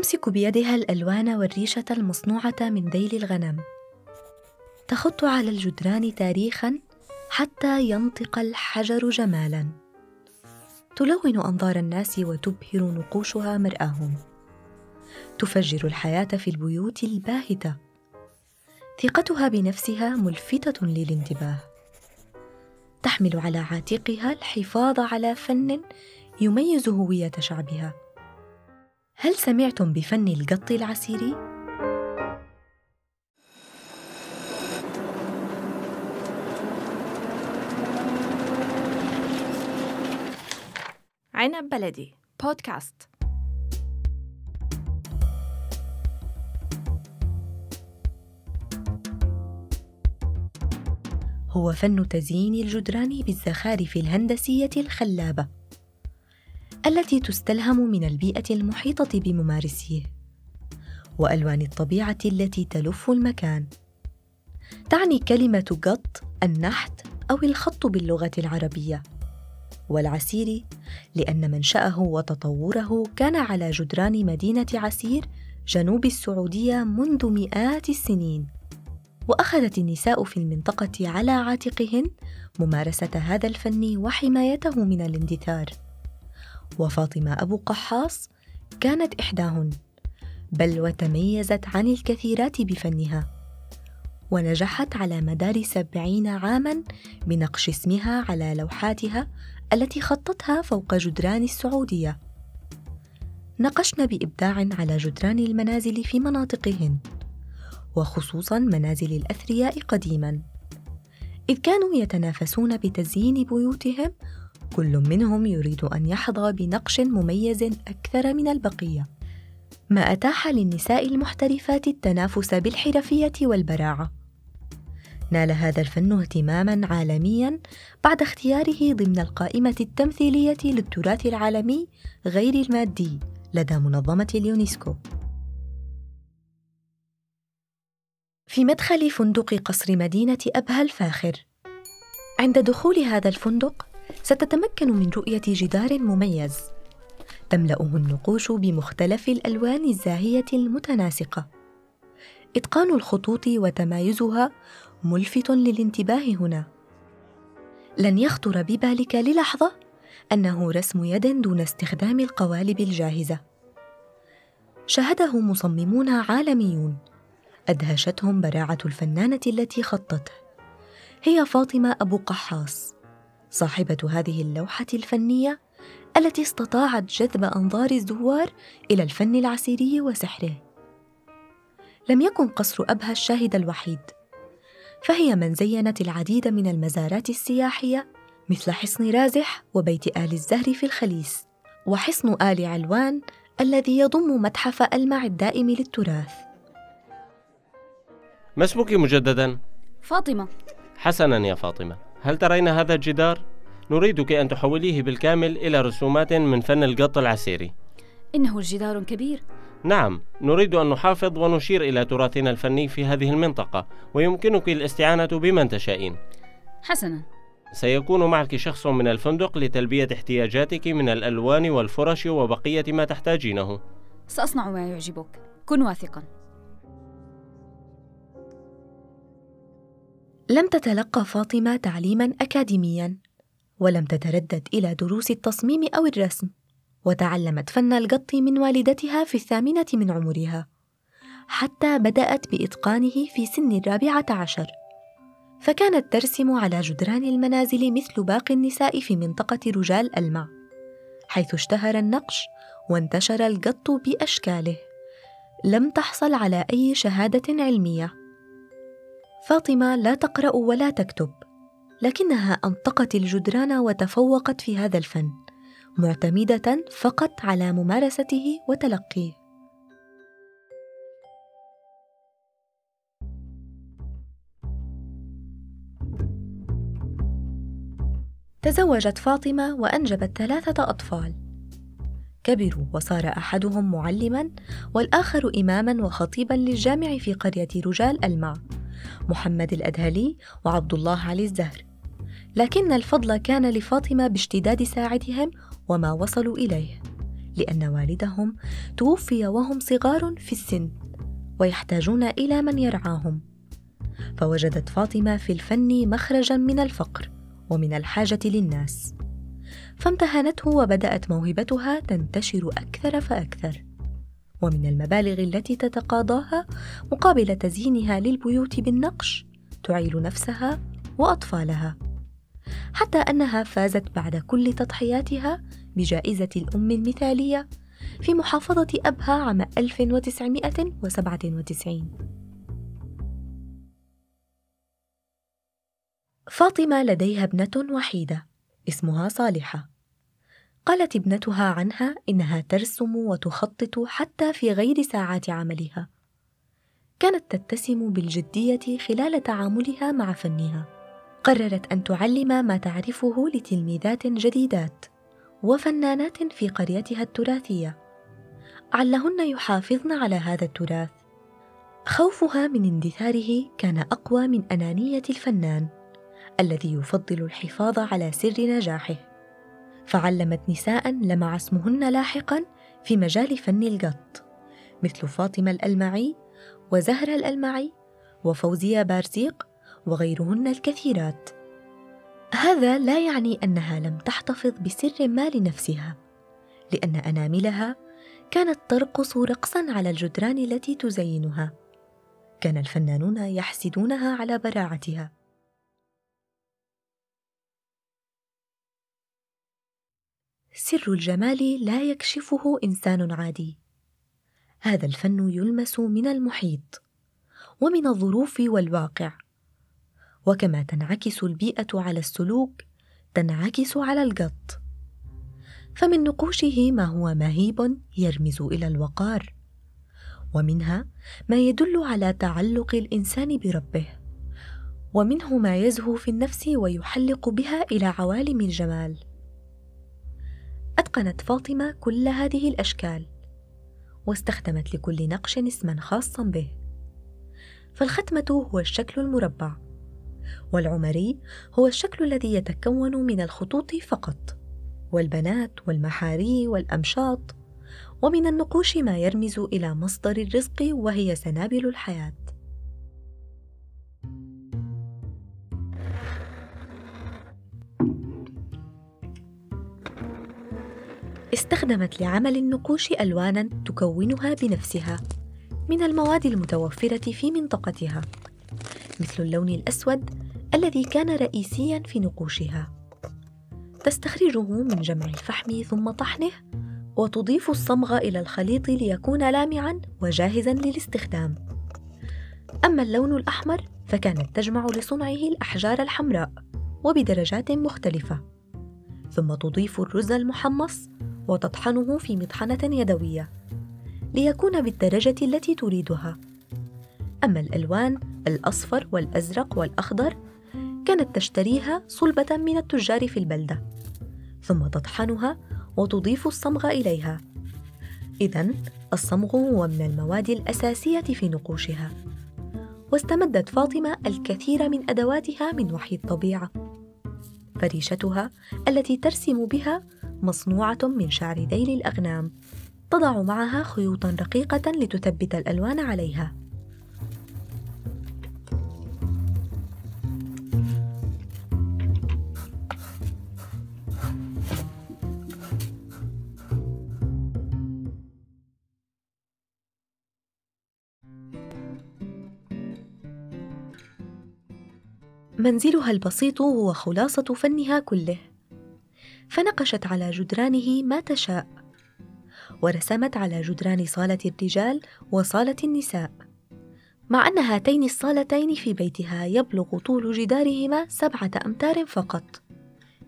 تمسك بيدها الألوان والريشة المصنوعة من ذيل الغنم. تخط على الجدران تاريخا حتى ينطق الحجر جمالا. تلون أنظار الناس وتبهر نقوشها مرآهم. تفجر الحياة في البيوت الباهتة. ثقتها بنفسها ملفتة للانتباه. تحمل على عاتقها الحفاظ على فن يميز هوية شعبها. هل سمعتم بفن القط العسيري؟ عنب بلدي بودكاست هو فن تزيين الجدران بالزخارف الهندسية الخلابة. التي تستلهم من البيئة المحيطة بممارسيه وألوان الطبيعة التي تلف المكان. تعني كلمة قط النحت أو الخط باللغة العربية. والعسير لأن منشأه وتطوره كان على جدران مدينة عسير جنوب السعودية منذ مئات السنين. وأخذت النساء في المنطقة على عاتقهن ممارسة هذا الفن وحمايته من الاندثار وفاطمة أبو قحاص كانت إحداهن بل وتميزت عن الكثيرات بفنها ونجحت على مدار سبعين عاما بنقش اسمها على لوحاتها التي خطتها فوق جدران السعودية. نقشن بإبداع على جدران المنازل في مناطقهن وخصوصا منازل الأثرياء قديما إذ كانوا يتنافسون بتزيين بيوتهم كل منهم يريد أن يحظى بنقش مميز أكثر من البقية. ما أتاح للنساء المحترفات التنافس بالحرفية والبراعة. نال هذا الفن اهتماما عالميا بعد اختياره ضمن القائمة التمثيلية للتراث العالمي غير المادي لدى منظمة اليونسكو. في مدخل فندق قصر مدينة أبها الفاخر. عند دخول هذا الفندق ستتمكن من رؤية جدار مميز تملأه النقوش بمختلف الألوان الزاهية المتناسقة. إتقان الخطوط وتمايزها ملفت للانتباه هنا. لن يخطر ببالك للحظة أنه رسم يد دون استخدام القوالب الجاهزة. شاهده مصممون عالميون أدهشتهم براعة الفنانة التي خطته هي فاطمة أبو قحاص صاحبة هذه اللوحة الفنية التي استطاعت جذب أنظار الزوار إلى الفن العسيري وسحره. لم يكن قصر أبها الشاهد الوحيد فهي من زينت العديد من المزارات السياحية مثل حصن رازح وبيت آل الزهر في الخليس وحصن آل علوان الذي يضم متحف ألمع الدائم للتراث. ما اسمك مجددا؟ فاطمة. حسنا يا فاطمة. هل ترين هذا الجدار؟ نريدك أن تحوليه بالكامل إلى رسومات من فن القط العسيري. إنه جدار كبير. نعم نريد أن نحافظ ونشير إلى تراثنا الفني في هذه المنطقة ويمكنك الاستعانة بمن تشائين. حسنا. سيكون معك شخص من الفندق لتلبية احتياجاتك من الألوان والفرش وبقية ما تحتاجينه. سأصنع ما يعجبك. كن واثقا. لم تتلقى فاطمة تعليما أكاديميا ولم تتردد إلى دروس التصميم أو الرسم وتعلمت فن القط من والدتها في الثامنة من عمرها حتى بدأت بإتقانه في سن الرابعة عشر. فكانت ترسم على جدران المنازل مثل باقي النساء في منطقة رجال ألمع حيث اشتهر النقش وانتشر القط بأشكاله. لم تحصل على أي شهادة علمية. فاطمة لا تقرأ ولا تكتب لكنها أنطقت الجدران وتفوقت في هذا الفن معتمدة فقط على ممارسته وتلقيه. تزوجت فاطمة وأنجبت ثلاثة أطفال. كبروا وصار أحدهم معلما والآخر إماما وخطيبا للجامع في قرية رجال ألمع محمد الأدهلي وعبد الله علي الزهر. لكن الفضل كان لفاطمة باشتداد ساعدهم وما وصلوا إليه لأن والدهم توفي وهم صغار في السن ويحتاجون إلى من يرعاهم. فوجدت فاطمة في الفن مخرجا من الفقر ومن الحاجة للناس فامتهنته وبدأت موهبتها تنتشر أكثر فأكثر. ومن المبالغ التي تتقاضاها مقابل تزيينها للبيوت بالنقش تعيل نفسها وأطفالها. حتى أنها فازت بعد كل تضحياتها بجائزة الأم المثالية في محافظة أبها عام 1997 فاطمة لديها ابنة وحيدة اسمها صالحة. قالت ابنتها عنها إنها ترسم وتخطط حتى في غير ساعات عملها. كانت تتسم بالجدية خلال تعاملها مع فنها. قررت أن تعلم ما تعرفه لتلميذات جديدات وفنانات في قريتها التراثية. علهن يحافظن على هذا التراث. خوفها من اندثاره كان أقوى من أنانية الفنان الذي يفضل الحفاظ على سر نجاحه. فعلمت نساء لمع اسمهن لاحقا في مجال فن القط مثل فاطمة الألمعي وزهره الألمعي وفوزية بارزيق وغيرهن الكثيرات. هذا لا يعني أنها لم تحتفظ بسر ما لنفسها لأن أناملها كانت ترقص رقصا على الجدران التي تزينها. كان الفنانون يحسدونها على براعتها. سر الجمال لا يكشفه إنسان عادي. هذا الفن يلمس من المحيط ومن الظروف والواقع. وكما تنعكس البيئة على السلوك تنعكس على القط. فمن نقوشه ما هو مهيب يرمز إلى الوقار ومنها ما يدل على تعلق الإنسان بربه ومنه ما يزهو في النفس ويحلق بها إلى عوالم الجمال. أتقنت فاطمة كل هذه الأشكال واستخدمت لكل نقش اسما خاصا به. فالختمة هو الشكل المربع والعمري هو الشكل الذي يتكون من الخطوط فقط والبنات والمحاري والأمشاط ومن النقوش ما يرمز إلى مصدر الرزق وهي سنابل الحياة. استخدمت لعمل النقوش ألوانا تكونها بنفسها من المواد المتوفرة في منطقتها مثل اللون الأسود الذي كان رئيسيا في نقوشها. تستخرجه من جمع الفحم ثم طحنه وتضيف الصمغ إلى الخليط ليكون لامعا وجاهزا للاستخدام. أما اللون الأحمر فكانت تجمع لصنعه الأحجار الحمراء وبدرجات مختلفة. ثم تضيف الرز المحمص وتطحنه في مطحنة يدوية ليكون بالدرجة التي تريدها. أما الألوان الأصفر والأزرق والأخضر كانت تشتريها صلبة من التجار في البلدة ثم تطحنها وتضيف الصمغ إليها. إذا الصمغ هو من المواد الأساسية في نقوشها واستمدت فاطمة الكثير من أدواتها من وحي الطبيعة. فريشتها التي ترسم بها مصنوعة من شعر ذيل الأغنام. تضع معها خيوطا رقيقة لتثبت الألوان عليها. منزلها البسيط هو خلاصة فنها كله. فنقشت على جدرانه ما تشاء ورسمت على جدران صالة الرجال وصالة النساء مع أن هاتين الصالتين في بيتها يبلغ طول جدارهما سبعة أمتار فقط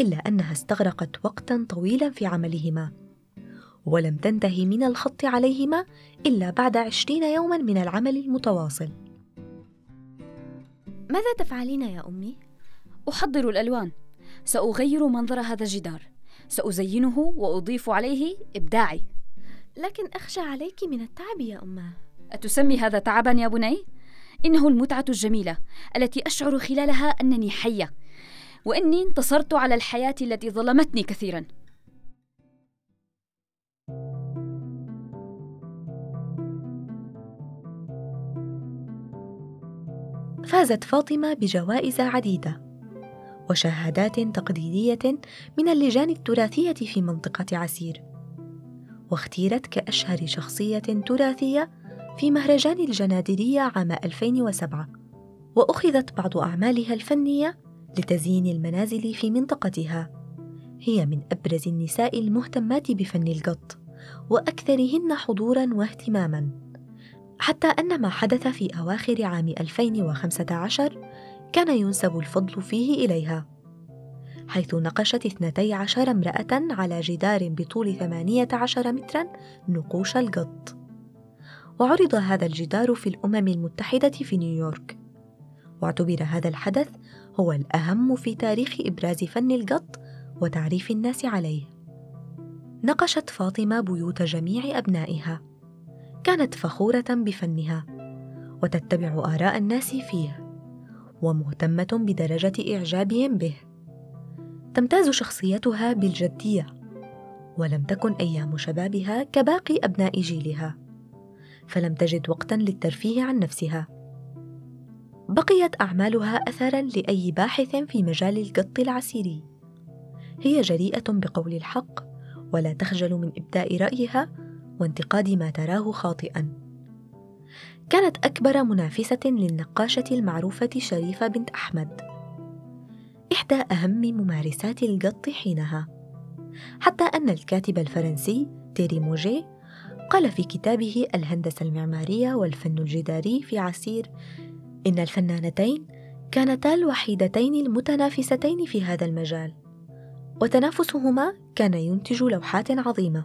إلا أنها استغرقت وقتا طويلا في عملهما ولم تنتهي من الخط عليهما إلا بعد عشرين يوما من العمل المتواصل ماذا تفعلين يا أمي؟ أحضر الألوان سأغير منظر هذا الجدار. سأزينه وأضيف عليه إبداعي. لكن أخشى عليك من التعب يا أمة. أتسمي هذا تعبا يا بني؟ إنه المتعة الجميلة التي أشعر خلالها أنني حية وإني انتصرت على الحياة التي ظلمتني كثيرا. فازت فاطمة بجوائز عديدة. وشهادات تقديرية من اللجان التراثية في منطقة عسير. واختيرت كأشهر شخصية تراثية في مهرجان الجنادرية عام 2007 وأخذت بعض أعمالها الفنية لتزيين المنازل في منطقتها. هي من أبرز النساء المهتمات بفن القط وأكثرهن حضورا واهتماما حتى أن ما حدث في أواخر عام 2015 كان ينسب الفضل فيه إليها. حيث نقشت 12 امرأة على جدار بطول 18 مترا نقوش القط. وعرض هذا الجدار في الأمم المتحدة في نيويورك. واعتبر هذا الحدث هو الأهم في تاريخ إبراز فن القط وتعريف الناس عليه. نقشت فاطمة بيوت جميع أبنائها. كانت فخورة بفنها. وتتبع آراء الناس فيه. ومهتمة بدرجة إعجابهم به. تمتاز شخصيتها بالجدية ولم تكن أيام شبابها كباقي أبناء جيلها فلم تجد وقتا للترفيه عن نفسها. بقيت أعمالها أثرا لأي باحث في مجال القط العسيري. هي جريئة بقول الحق ولا تخجل من إبداء رأيها وانتقاد ما تراه خاطئا. كانت أكبر منافسة للنقاشة المعروفة شريفة بنت أحمد. إحدى أهم ممارسات القط حينها. حتى أن الكاتب الفرنسي تيري موجي قال في كتابه الهندسة المعمارية والفن الجداري في عسير إن الفنانتين كانتا الوحيدتين المتنافستين في هذا المجال وتنافسهما كان ينتج لوحات عظيمة.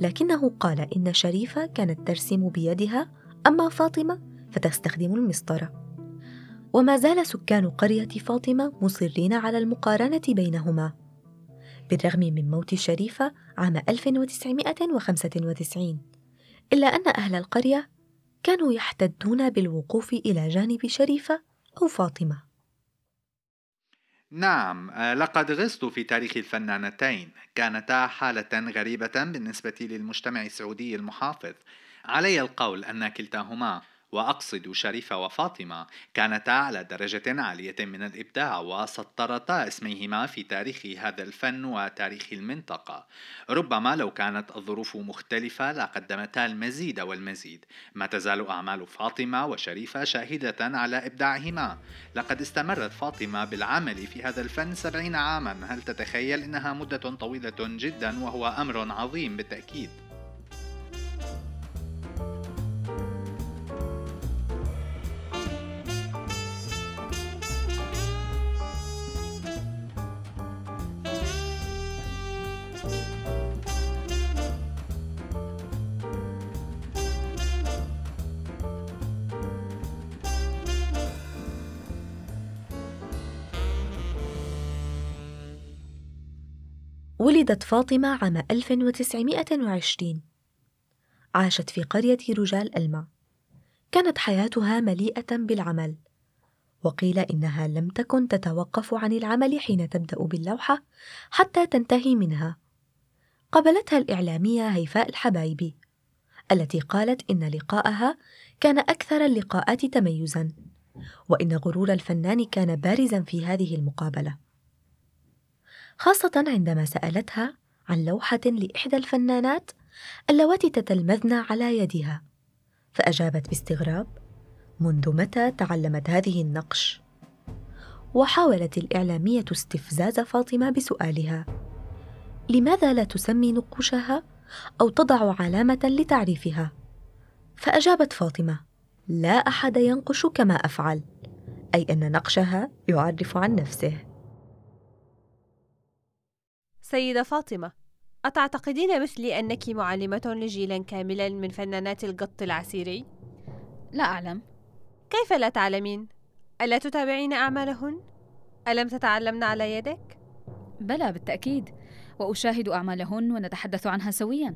لكنه قال إن شريفة كانت ترسم بيدها أما فاطمة فتستخدم المسطرة. وما زال سكان قرية فاطمة مصرين على المقارنة بينهما. بالرغم من موت شريفه عام 1995 إلا أن أهل القرية كانوا يحتدون بالوقوف إلى جانب شريفة أو فاطمة. نعم لقد غصت في تاريخ الفنانتين. كانتا حالة غريبة بالنسبة للمجتمع السعودي المحافظ. علي القول أن كلتاهما وأقصد شريفة وفاطمة كانتا على درجة عالية من الإبداع وسطرتا اسميهما في تاريخ هذا الفن وتاريخ المنطقة. ربما لو كانت الظروف مختلفة لقدمتا المزيد والمزيد. ما تزال أعمال فاطمة وشريفة شاهدة على إبداعهما. لقد استمرت فاطمة بالعمل في هذا الفن سبعين عاما. هل تتخيل إنها مدة طويلة جدا وهو أمر عظيم بالتأكيد؟ ولدت فاطمة عام 1920 عاشت في قرية رجال ألمع. كانت حياتها مليئة بالعمل. وقيل إنها لم تكن تتوقف عن العمل حين تبدأ باللوحة حتى تنتهي منها. قابلتها الإعلامية هيفاء الحبايبي التي قالت إن لقاءها كان أكثر اللقاءات تميزا وإن غرور الفنان كان بارزا في هذه المقابلة. خاصة عندما سألتها عن لوحة لإحدى الفنانات اللواتي تتلمذن على يدها فأجابت باستغراب منذ متى تعلمت هذه النقش؟ وحاولت الإعلامية استفزاز فاطمة بسؤالها لماذا لا تسمي نقوشها أو تضع علامة لتعريفها؟ فأجابت فاطمة لا أحد ينقش كما أفعل أي أن نقشها يعرف عن نفسه. سيدة فاطمة أتعتقدين مثلي أنك معلمة لجيل كامل من فنانات القط العسيري؟ لا أعلم كيف لا تعلمين؟ ألا تتابعين أعمالهن؟ ألم تتعلمن على يدك؟ بلى بالتأكيد وأشاهد أعمالهن ونتحدث عنها سويا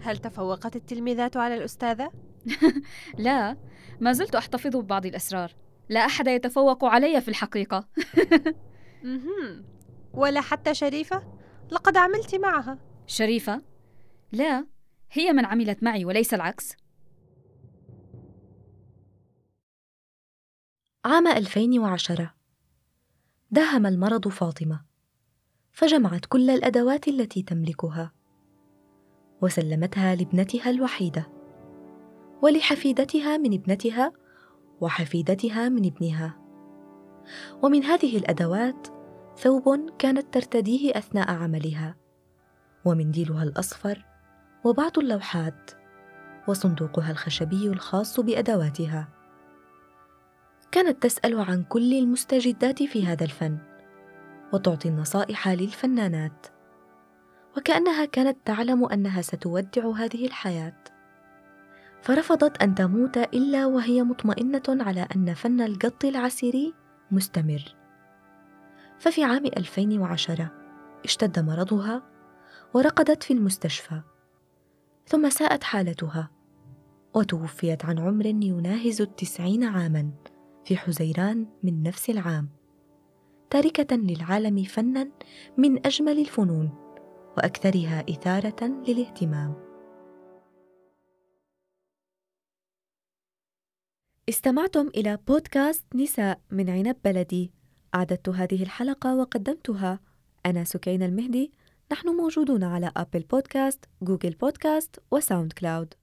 هل تفوقت التلميذات على الأستاذة؟ لا ما زلت أحتفظ ببعض الأسرار لا أحد يتفوق علي في الحقيقة ولا حتى شريفة؟ لقد عملت معها. شريفة؟ لا هي من عملت معي وليس العكس. عام 2010 داهم المرض فاطمة. فجمعت كل الأدوات التي تملكها. وسلمتها لابنتها الوحيدة. ولحفيدتها من ابنتها وحفيدتها من ابنها. ومن هذه الأدوات ثوب كانت ترتديه أثناء عملها ومنديلها الأصفر وبعض اللوحات وصندوقها الخشبي الخاص بأدواتها. كانت تسأل عن كل المستجدات في هذا الفن وتعطي النصائح للفنانات وكأنها كانت تعلم أنها ستودع هذه الحياة. فرفضت أن تموت إلا وهي مطمئنة على أن فن القط العسيري مستمر. ففي عام 2010 اشتد مرضها ورقدت في المستشفى ثم ساءت حالتها وتوفيت عن عمر يناهز التسعين عاما في حزيران من نفس العام تاركة للعالم فنا من أجمل الفنون وأكثرها إثارة للاهتمام. استمعتم إلى بودكاست نساء من عنب بلدي. أعددت هذه الحلقة وقدمتها. أنا سكين المهدي. نحن موجودون على Apple Podcast، Google Podcast و SoundCloud